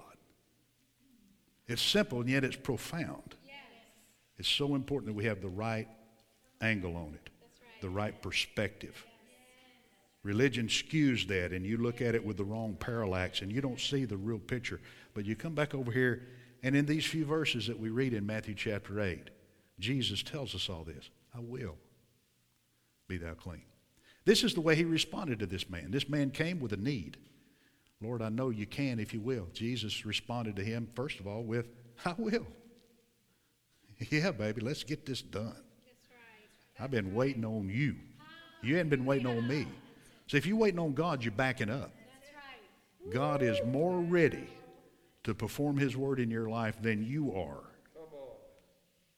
[SPEAKER 1] It's simple and yet it's profound.
[SPEAKER 2] Yes.
[SPEAKER 1] It's so important that we have the right angle on it,
[SPEAKER 2] That's right.
[SPEAKER 1] the right perspective. Religion skews that, and you look at it with the wrong parallax, and you don't see the real picture. But you come back over here, and in these few verses that we read in Matthew chapter 8, Jesus tells us all this I will be thou clean. This is the way he responded to this man. This man came with a need. Lord, I know you can if you will. Jesus responded to him, first of all, with, I will. Yeah, baby, let's get this done.
[SPEAKER 2] That's right.
[SPEAKER 1] I've been waiting on you. You hadn't been waiting on me. So if you're waiting on God, you're backing up. God is more ready to perform his word in your life than you are.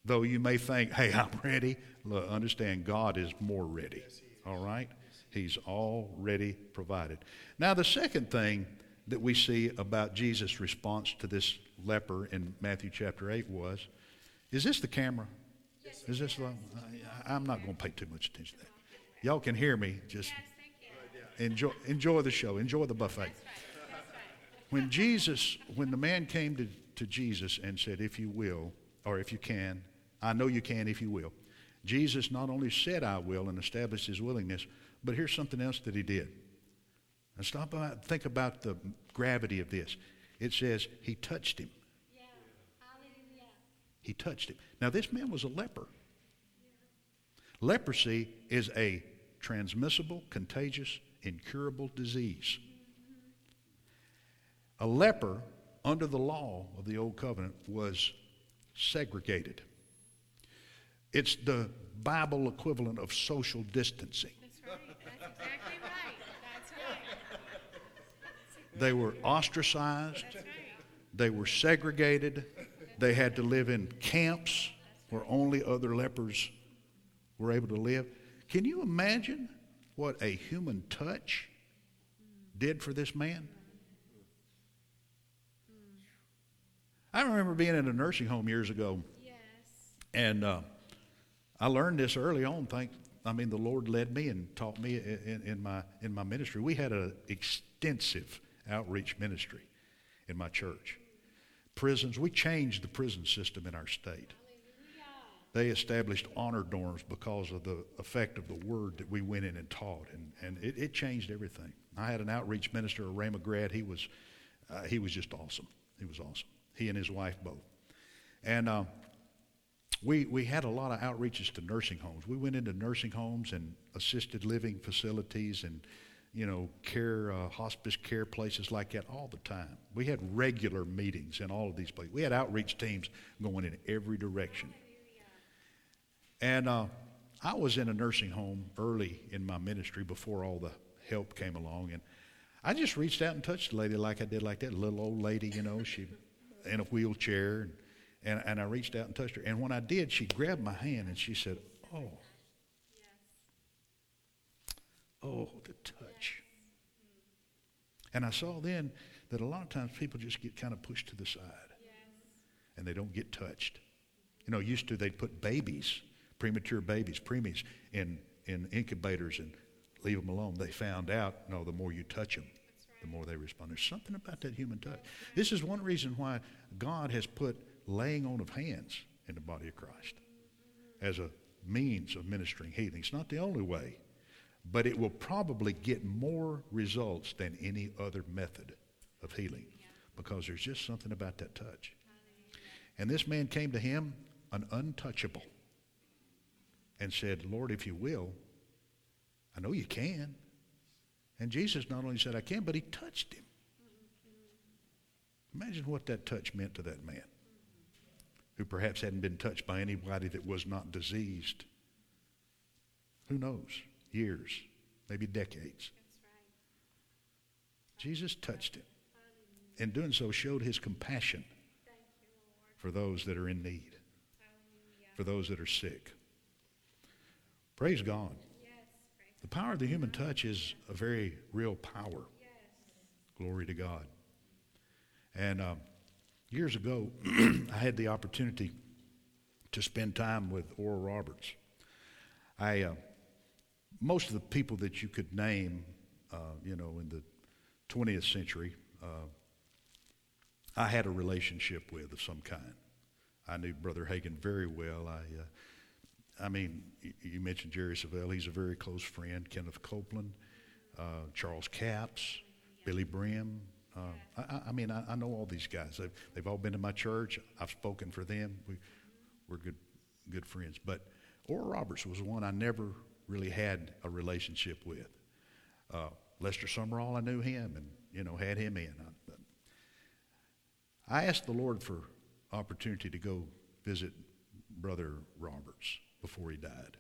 [SPEAKER 1] Though you may think, hey, I'm ready. Look, understand, God is more ready. All right? He's already provided. Now, the second thing that we see about Jesus' response to this leper in Matthew chapter 8 was is this the camera? Is this the, I, I'm not going to pay too much attention to that. Y'all can hear me. Just. Enjoy, enjoy the show, enjoy the buffet.
[SPEAKER 2] That's right. That's right.
[SPEAKER 1] When Jesus, when the man came to, to Jesus and said, If you will, or if you can, I know you can if you will, Jesus not only said, I will, and established his willingness, but here's something else that he did. And stop and think about the gravity of this. It says, He touched him.
[SPEAKER 2] Yeah.
[SPEAKER 1] He touched him. Now, this man was a leper. Leprosy is a transmissible, contagious, incurable disease. A leper, under the law of the Old Covenant, was segregated. It's the Bible equivalent of social distancing.
[SPEAKER 2] That's right. That's exactly right. That's right.
[SPEAKER 1] They were ostracized,
[SPEAKER 2] right.
[SPEAKER 1] they were segregated, they had to live in camps where only other lepers were able to live. Can you imagine what a human touch did for this man? I remember being in a nursing home years ago,
[SPEAKER 2] Yes.
[SPEAKER 1] and uh, I learned this early on. Thank, I mean, the Lord led me and taught me in, in my in my ministry. We had an extensive outreach ministry, in my church. Prisons, we changed the prison system in our state. They established honor dorms because of the effect of the word that we went in and taught, and, and it, it changed everything. I had an outreach minister, Ray McGrath. He was, uh, he was just awesome. He was awesome. He and his wife both. And uh, we, we had a lot of outreaches to nursing homes. We went into nursing homes and assisted living facilities and, you know, care, uh, hospice care places like that all the time. We had regular meetings in all of these places. We had outreach teams going in every direction. And uh, I was in a nursing home early in my ministry before all the help came along. And I just reached out and touched the lady like I did like that little old lady, you know, she in a wheelchair. And, and, and I reached out and touched her. And when I did, she grabbed my hand and she said, Oh. Oh, the touch. And I saw then that a lot of times people just get kind of pushed to the side and they don't get touched. You know, used to they'd put babies, premature babies, preemies, in, in incubators and leave them alone. They found out, no, the more you touch them, the more they respond. There's something about that human touch. This is one reason why God has put laying on of hands in the body of Christ as a means of ministering healing. It's not the only way, but it will probably get more results than any other method of healing because there's just something about that touch. And this man came to him, an untouchable, and said, Lord, if you will, I know you can. And Jesus not only said, I can, but he touched him. Imagine what that touch meant to that man who perhaps hadn't been touched by anybody that was not diseased. Who knows? Years, maybe decades. Jesus touched him. In doing so, showed his compassion for those that are in need, for those that are sick. Praise God. The power of the human touch is a very real power. Glory to God. And uh, years ago, I had the opportunity to spend time with Oral Roberts. I, uh, most of the people that you could name, uh, you know, in the 20th century, uh, I had a relationship with of some kind. I knew Brother Hagin very well. I, uh, I mean, you mentioned Jerry Savelle. He's a very close friend. Kenneth Copeland, uh, Charles Capps, Billye Brim. Uh, I, I, mean, I, I, know all these guys. They've, they've, all been to my church. I've spoken for them. We, we're good, good friends. But Oral Roberts was one I never really had a relationship with. Uh, Lester Sumrall, I knew him and, you know, had him in. I asked the Lord for opportunity to go visit Brother Roberts before he died.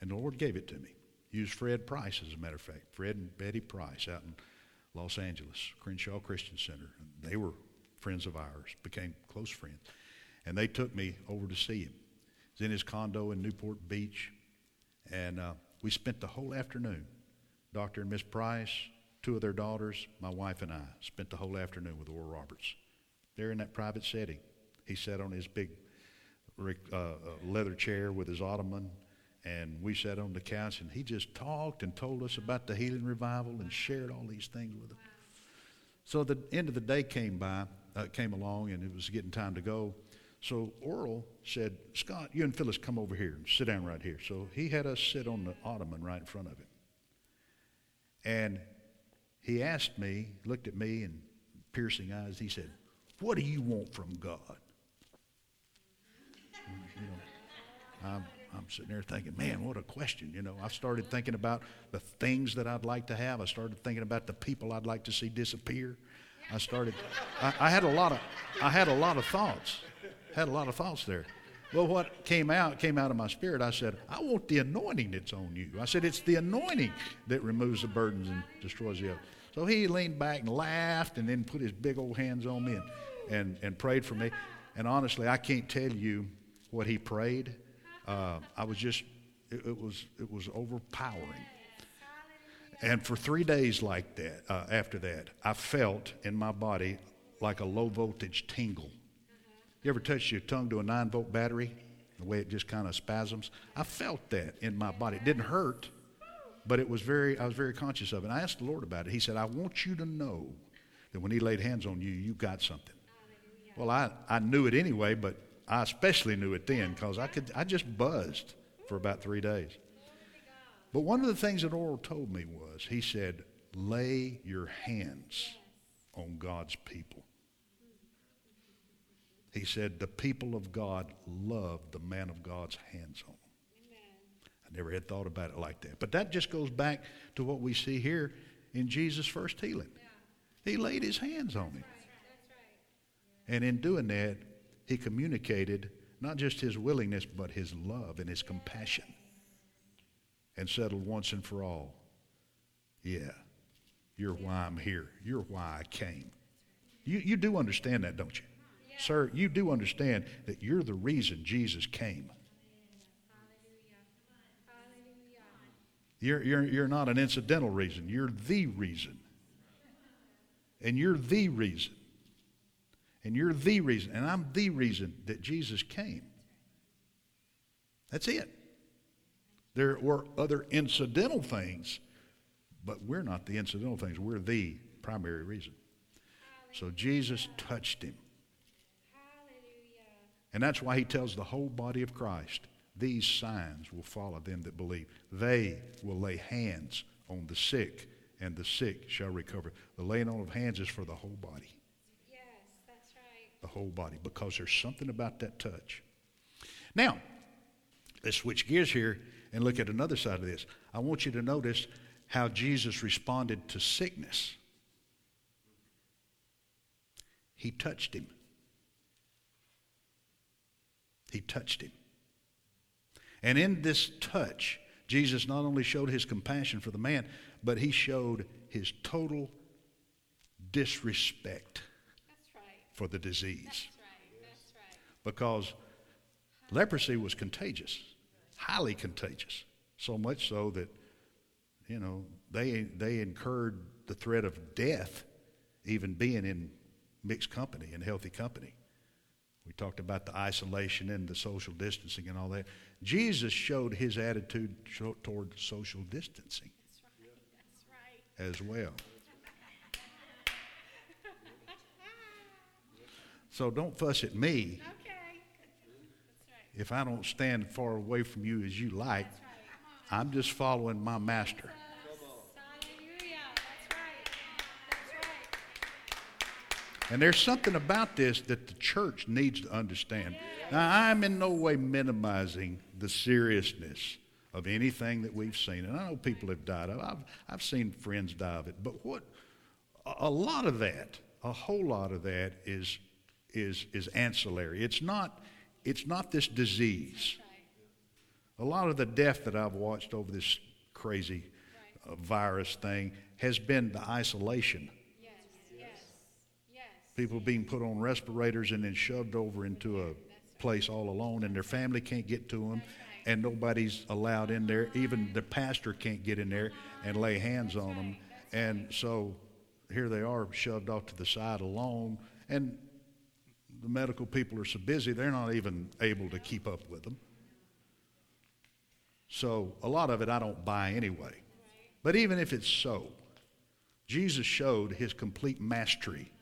[SPEAKER 1] And the Lord gave it to me. Used Fred Price, as a matter of fact. Fred and Betty Price out in Los Angeles, Crenshaw Christian Center. They were friends of ours, became close friends. And they took me over to see him. He was in his condo in Newport Beach. And uh, we spent the whole afternoon. Doctor and Miss Price, two of their daughters, my wife and I spent the whole afternoon with Oral Roberts. There in that private setting. He sat on his big uh, uh, leather chair with his ottoman, and we sat on the couch, and he just talked and told us about the healing revival and shared all these things with us. So the end of the day came by, uh, came along, and it was getting time to go. So Oral said, Scott, you and Phyllis come over here and sit down right here. So he had us sit on the ottoman right in front of him. And he asked me, looked at me and piercing eyes, he said, What do you want from God? You know, I'm, I'm sitting there thinking, man, what a question. You know, I started thinking about the things that I'd like to have. I started thinking about the people I'd like to see disappear. I started, I, I had a lot of, I had a lot of thoughts, had a lot of thoughts there. Well, what came out came out of my spirit. I said, I want the anointing that's on you. I said, it's the anointing that removes the burdens and destroys the other. So he leaned back and laughed and then put his big old hands on me and, and, and prayed for me. And honestly, I can't tell you what he prayed. Uh, I was just, it, it, was, it was overpowering. And for three days like that, uh, after that, I felt in my body like a low voltage tingle. You ever touch your tongue to a nine volt battery? The way it just kind of spasms. I felt that in my body. It didn't hurt, but it was very, I was very conscious of it. And I asked the Lord about it. He said, I want you to know that when he laid hands on you, you got something. Well, I, I knew it anyway, but I especially knew it then because I, could, I just buzzed for about three days. But one of the things that Oral told me was, he said, lay your hands on God's people. He said, the people of God love the man of God's hands on them. I never had thought about it like that. But that just goes back to what we see here in Jesus' first healing. He laid his hands on him. And in doing that, he communicated not just his willingness, but his love and his compassion. And settled once and for all yeah, you're why I'm here. You're why I came. You, you do understand that, don't you? Sir, you do understand that you're the reason Jesus came. You're, you're, you're not an incidental reason, you're the reason. And you're the reason. And you're the reason. And I'm the reason that Jesus came. That's it. There were other incidental things, but we're not the incidental things. We're the primary reason. So Jesus touched him. And that's why he tells the whole body of Christ these signs will follow them that believe. They will lay hands on the sick, and the sick shall recover. The laying on of hands is for the whole body. The whole body, because there's something about that touch. Now, let's switch gears here and look at another side of this. I want you to notice how Jesus responded to sickness. He touched him. He touched him. And in this touch, Jesus not only showed his compassion for the man, but he showed his total disrespect. For the disease.
[SPEAKER 2] That's right. That's right.
[SPEAKER 1] Because leprosy was contagious, highly contagious. So much so that, you know, they, they incurred the threat of death even being in mixed company and healthy company. We talked about the isolation and the social distancing and all that. Jesus showed his attitude toward social distancing
[SPEAKER 2] That's right. That's right.
[SPEAKER 1] as well. So don't fuss at me
[SPEAKER 2] Okay. Right.
[SPEAKER 1] if I don't stand far away from you as you like.
[SPEAKER 2] Right.
[SPEAKER 1] I'm just following my master.
[SPEAKER 2] Hallelujah. That's right. That's right.
[SPEAKER 1] And there's something about this that the church needs to understand. Now, I'm in no way minimizing the seriousness of anything that we've seen. And I know people have died of it. I've, I've seen friends die of it. But what, a lot of that, a whole lot of that is, is, is ancillary. It's not, it's not this disease. A lot of the death that I've watched over this crazy uh, virus thing has been the isolation.
[SPEAKER 2] Yes. Yes. Yes.
[SPEAKER 1] People being put on respirators and then shoved over into a place all alone, and their family can't get to them, and nobody's allowed in there. Even the pastor can't get in there and lay hands on them. And so here they are shoved off to the side alone, and the medical people are so busy they're not even able to keep up with them. So a lot of it I don't buy anyway. But even if it's so, Jesus showed his complete mastery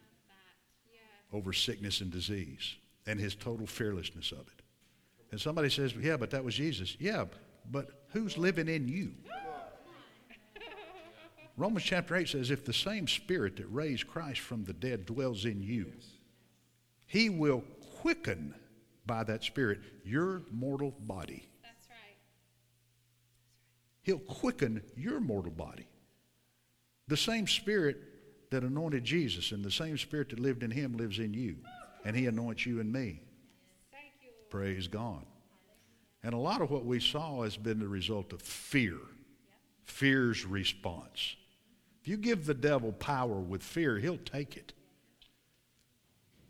[SPEAKER 1] over sickness and disease and his total fearlessness of it. And somebody says, Yeah, but that was Jesus. Yeah, but who's living in you? Romans chapter 8 says, If the same spirit that raised Christ from the dead dwells in you, he will quicken by that spirit your mortal body.
[SPEAKER 2] That's right.
[SPEAKER 1] He'll quicken your mortal body. The same spirit that anointed Jesus and the same spirit that lived in him lives in you. And he anoints you and me.
[SPEAKER 2] Thank you,
[SPEAKER 1] Praise God. And a lot of what we saw has been the result of fear, fear's response. If you give the devil power with fear, he'll take it.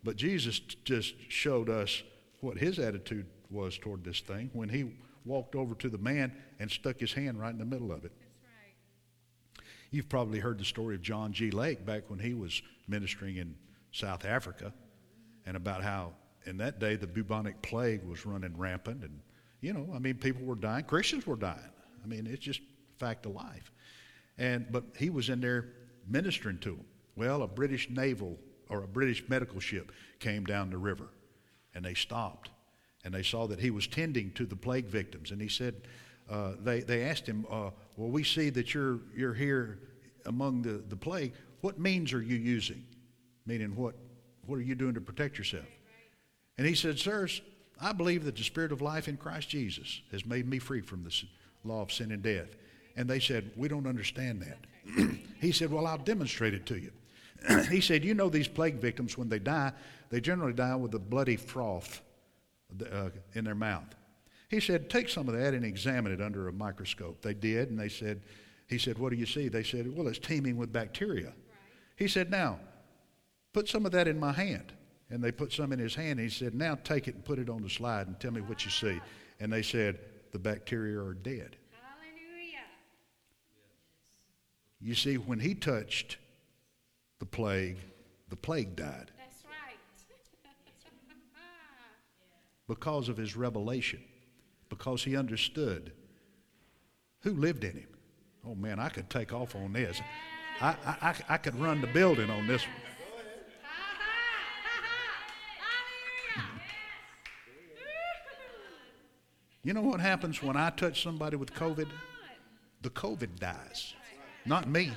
[SPEAKER 1] But Jesus just showed us what his attitude was toward this thing when he walked over to the man and stuck his hand right in the middle of it.
[SPEAKER 2] Right.
[SPEAKER 1] You've probably heard the story of John G. Lake back when he was ministering in South Africa and about how in that day the bubonic plague was running rampant and you know, I mean people were dying, Christians were dying. I mean, it's just fact of life. And but he was in there ministering to them. Well, a British naval or a British medical ship came down the river and they stopped and they saw that he was tending to the plague victims. And he said, uh, they, they asked him, uh, Well, we see that you're, you're here among the, the plague. What means are you using? Meaning, what, what are you doing to protect yourself? And he said, Sirs, I believe that the Spirit of life in Christ Jesus has made me free from the law of sin and death. And they said, We don't understand that. he said, Well, I'll demonstrate it to you. he said, You know, these plague victims, when they die, they generally die with a bloody froth uh, in their mouth. He said, Take some of that and examine it under a microscope. They did, and they said, He said, What do you see? They said, Well, it's teeming with bacteria. Right. He said, Now, put some of that in my hand. And they put some in his hand, and he said, Now take it and put it on the slide and tell me what you see. And they said, The bacteria are dead.
[SPEAKER 2] Hallelujah.
[SPEAKER 1] You see, when he touched the plague, the plague died.
[SPEAKER 2] That's right.
[SPEAKER 1] because of his revelation, because he understood who lived in him. Oh man, I could take off on this. I, I, I could run the building on this one. You know what happens when I touch somebody with COVID? The COVID dies, not me.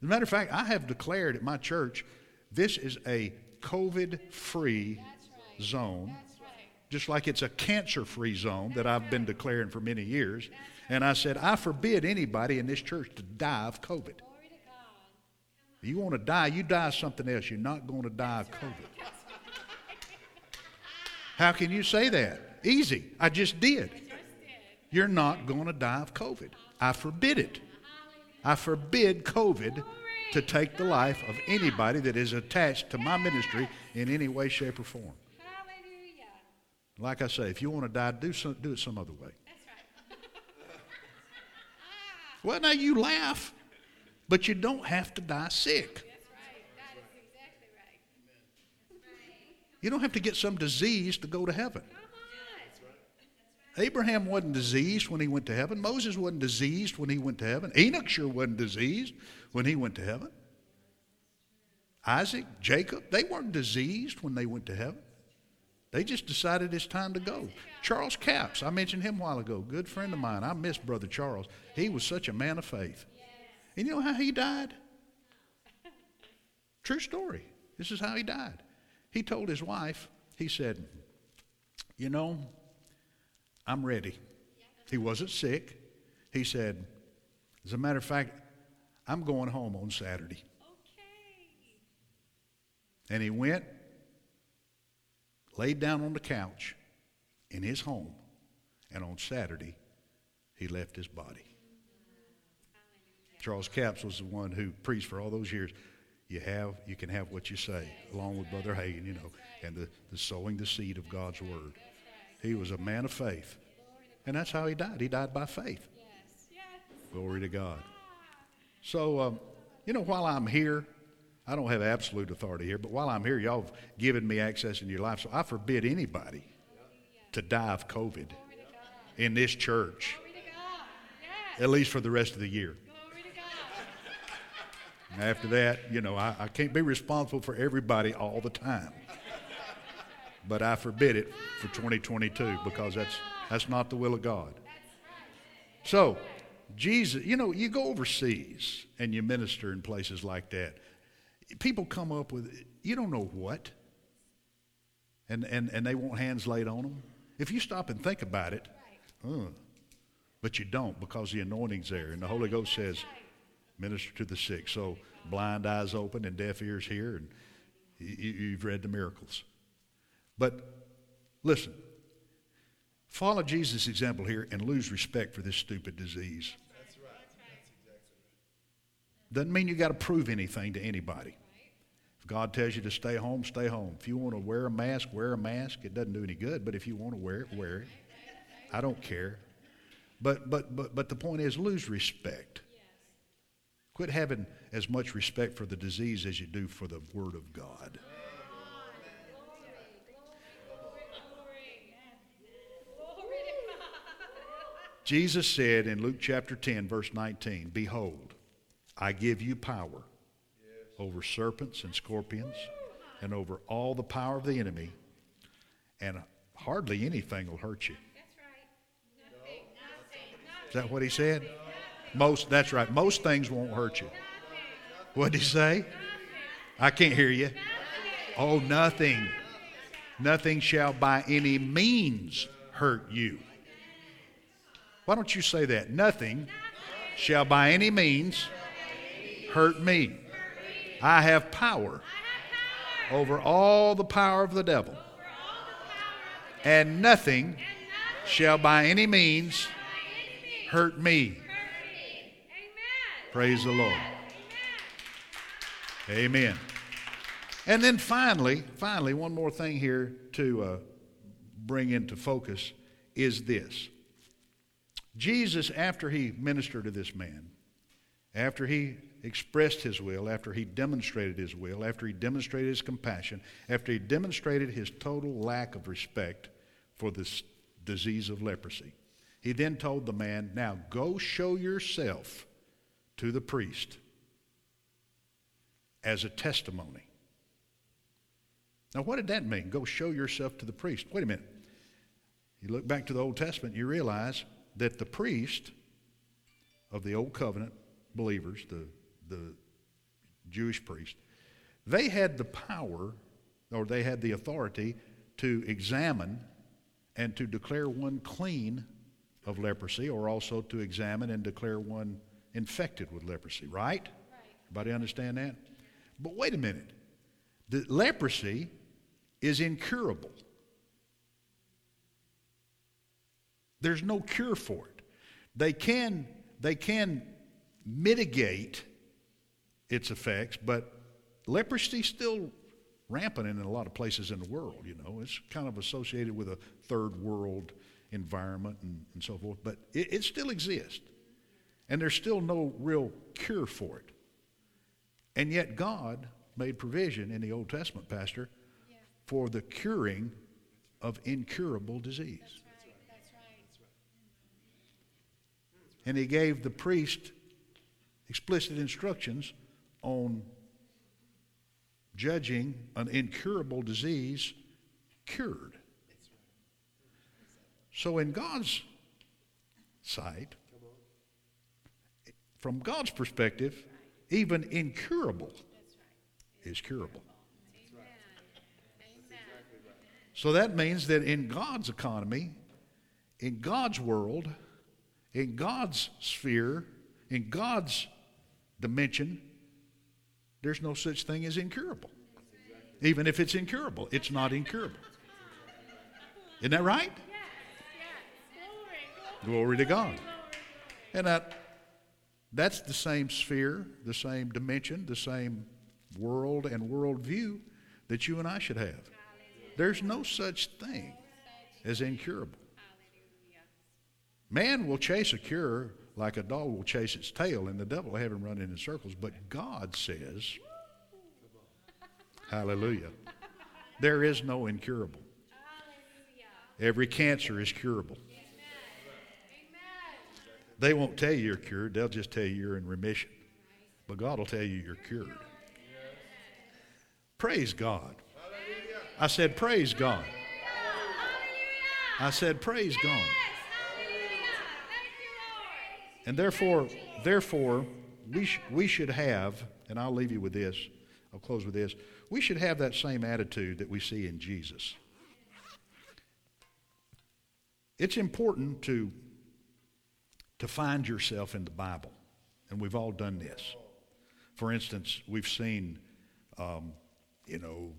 [SPEAKER 1] As a matter of fact, I have declared at my church this is a COVID free zone, just like it's a cancer free zone that I've been declaring for many years. And I said, I forbid anybody in this church to die of COVID. You want to die, you die of something else. You're not going to die of COVID. How can you say that? Easy. I just did. You're not going to die of COVID. I forbid it. I forbid COVID to take the life of anybody that is attached to my ministry in any way, shape, or form.
[SPEAKER 2] Hallelujah.
[SPEAKER 1] Like I say, if you want to die, do, some, do it some other way.
[SPEAKER 2] That's right.
[SPEAKER 1] Well, now you laugh, but you don't have to die sick.
[SPEAKER 2] That's right. That is exactly right.
[SPEAKER 1] You don't have to get some disease to go to heaven. Abraham wasn't diseased when he went to heaven. Moses wasn't diseased when he went to heaven. Enoch sure wasn't diseased when he went to heaven. Isaac, Jacob, they weren't diseased when they went to heaven. They just decided it's time to go. Charles Capps, I mentioned him a while ago, good friend of mine. I miss Brother Charles. He was such a man of faith. And you know how he died? True story. This is how he died. He told his wife, he said, You know, I'm ready. He wasn't sick. He said, As a matter of fact, I'm going home on Saturday.
[SPEAKER 2] Okay.
[SPEAKER 1] And he went, laid down on the couch in his home, and on Saturday, he left his body. Charles Capps was the one who preached for all those years. You have, you can have what you say, along with Brother Hagin, you know, and the, the sowing the seed of God's word. He was a man of faith. And that's how he died. He died by faith.
[SPEAKER 2] Yes. Yes.
[SPEAKER 1] Glory to God. So, um, you know, while I'm here, I don't have absolute authority here, but while I'm here, y'all have given me access in your life. So I forbid anybody to die of COVID in this church, at least for the rest of the year. After that, you know, I, I can't be responsible for everybody all the time. But I forbid it for 2022 because that's, that's not the will of God. So, Jesus, you know, you go overseas and you minister in places like that. People come up with, you don't know what, and, and, and they want hands laid on them. If you stop and think about it, uh, but you don't because the anointing's there. And the Holy Ghost says, minister to the sick. So blind eyes open and deaf ears hear, and you, you've read the miracles. But listen, follow Jesus' example here and lose respect for this stupid disease. That's right. Doesn't mean you got to prove anything to anybody. If God tells you to stay home, stay home. If you want to wear a mask, wear a mask. It doesn't do any good, but if you want to wear it, wear it. I don't care. But but but but the point is lose respect. Quit having as much respect for the disease as you do for the word of God. Jesus said in Luke chapter 10, verse 19, Behold, I give you power over serpents and scorpions and over all the power of the enemy, and hardly anything will hurt you. Is that what he said? Most, that's right. Most things won't hurt you. What did he say? I can't hear you. Oh, nothing. Nothing shall by any means hurt you. Why don't you say that? Nothing shall by any means hurt me. I have power over all the power of the devil. And nothing shall by any means hurt me. Praise the Lord. Amen. And then finally, finally, one more thing here to uh, bring into focus is this. Jesus, after he ministered to this man, after he expressed his will, after he demonstrated his will, after he demonstrated his compassion, after he demonstrated his total lack of respect for this disease of leprosy, he then told the man, Now go show yourself to the priest as a testimony. Now, what did that mean? Go show yourself to the priest. Wait a minute. You look back to the Old Testament, you realize that the priest of the Old Covenant believers, the, the Jewish priest, they had the power or they had the authority to examine and to declare one clean of leprosy or also to examine and declare one infected with leprosy, right? Everybody understand that? But wait a minute. The leprosy is incurable. There's no cure for it. They can, they can mitigate its effects, but leprosy is still rampant in a lot of places in the world, you know. It's kind of associated with a third world environment and, and so forth, but it, it still exists. And there's still no real cure for it. And yet God made provision in the Old Testament, Pastor, for the curing of incurable disease.
[SPEAKER 2] That's right. That's right.
[SPEAKER 1] And he gave the priest explicit instructions on judging an incurable disease cured. So, in God's sight, from God's perspective, even incurable is curable. So that means that in God's economy, in God's world, in God's sphere, in God's dimension, there's no such thing as incurable. Even if it's incurable, it's not incurable. Isn't that right?
[SPEAKER 2] Glory
[SPEAKER 1] to God. And that, that's the same sphere, the same dimension, the same world and worldview that you and I should have. There's no such thing as incurable. Man will chase a cure like a dog will chase its tail, and the devil will have him running in circles. But God says, Hallelujah, there is no incurable. Every cancer is curable. They won't tell you you're cured, they'll just tell you you're in remission. But God will tell you you're cured. Praise God. I said, Praise God. I said, Praise God.
[SPEAKER 2] Yes. Hallelujah. Thank you, Lord.
[SPEAKER 1] And therefore, therefore, we, sh- we should have, and I'll leave you with this, I'll close with this. We should have that same attitude that we see in Jesus. It's important to, to find yourself in the Bible, and we've all done this. For instance, we've seen, um, you know,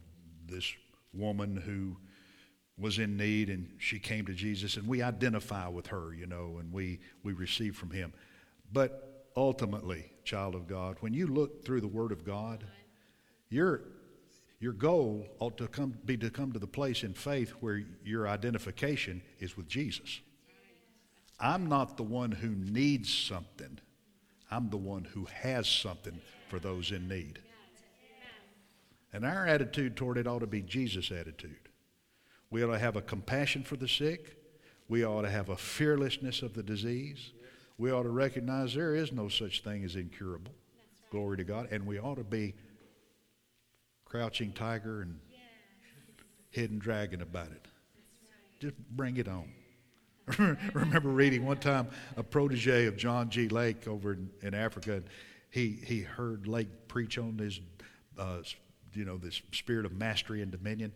[SPEAKER 1] this woman who was in need and she came to Jesus and we identify with her, you know, and we, we receive from him. But ultimately, child of God, when you look through the Word of God, your, your goal ought to come, be to come to the place in faith where your identification is with Jesus. I'm not the one who needs something. I'm the one who has something for those in need. And our attitude toward it ought to be Jesus' attitude. We ought to have a compassion for the sick. We ought to have a fearlessness of the disease. We ought to recognize there is no such thing as incurable. Glory to God. And we ought to be crouching tiger and hidden dragon about it. Just bring it on. remember reading one time a protege of John G. Lake over in, in Africa. He, he heard Lake preach on his, uh, you know, this spirit of mastery and dominion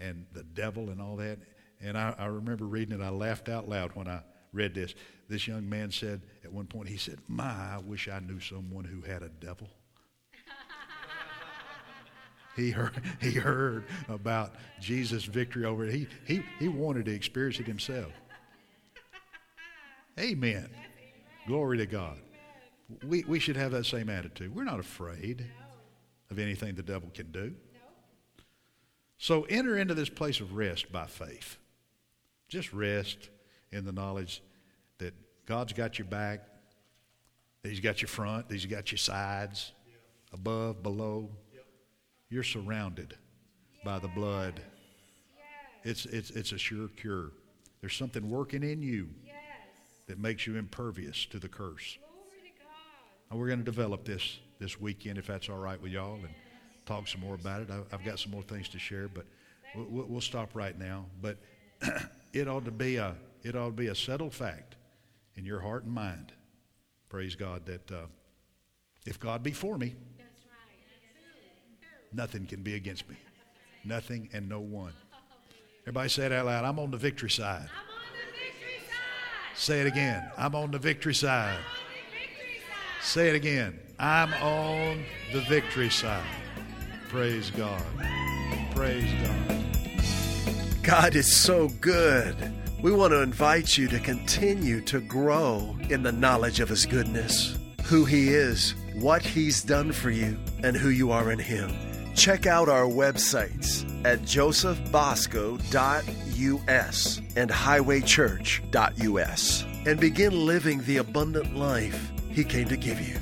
[SPEAKER 1] and the devil and all that. And I, I remember reading it. I laughed out loud when I read this. This young man said at one point, he said, My, I wish I knew someone who had a devil. he heard, he heard about Jesus' victory over it. He, he, he wanted to experience it himself. Amen. Glory to God. We, we should have that same attitude. We're not afraid of anything the devil can do. So enter into this place of rest by faith. Just rest in the knowledge that God's got your back, that He's got your front, that He's got your sides, above, below. You're surrounded by the blood. It's, it's, it's a sure cure. There's something working in you that makes you impervious to the curse. And we're going to develop this this weekend, if that's all right with y'all, and talk some more about it. I, have got some more things to share, but we'll, we'll stop right now. But it ought to be a it ought to be a settled fact in your heart and mind. Praise God that uh, if God be for me, nothing can be against me. Nothing and no one. Everybody say it out loud. I'm on the victory side. Say it again. I'm on the victory side. Say it again. I'm on the victory side. Praise God. Praise God.
[SPEAKER 3] God is so good. We want to invite you to continue to grow in the knowledge of His goodness, who He is, what He's done for you, and who you are in Him. Check out our websites at josephbosco.us and highwaychurch.us and begin living the abundant life He came to give you.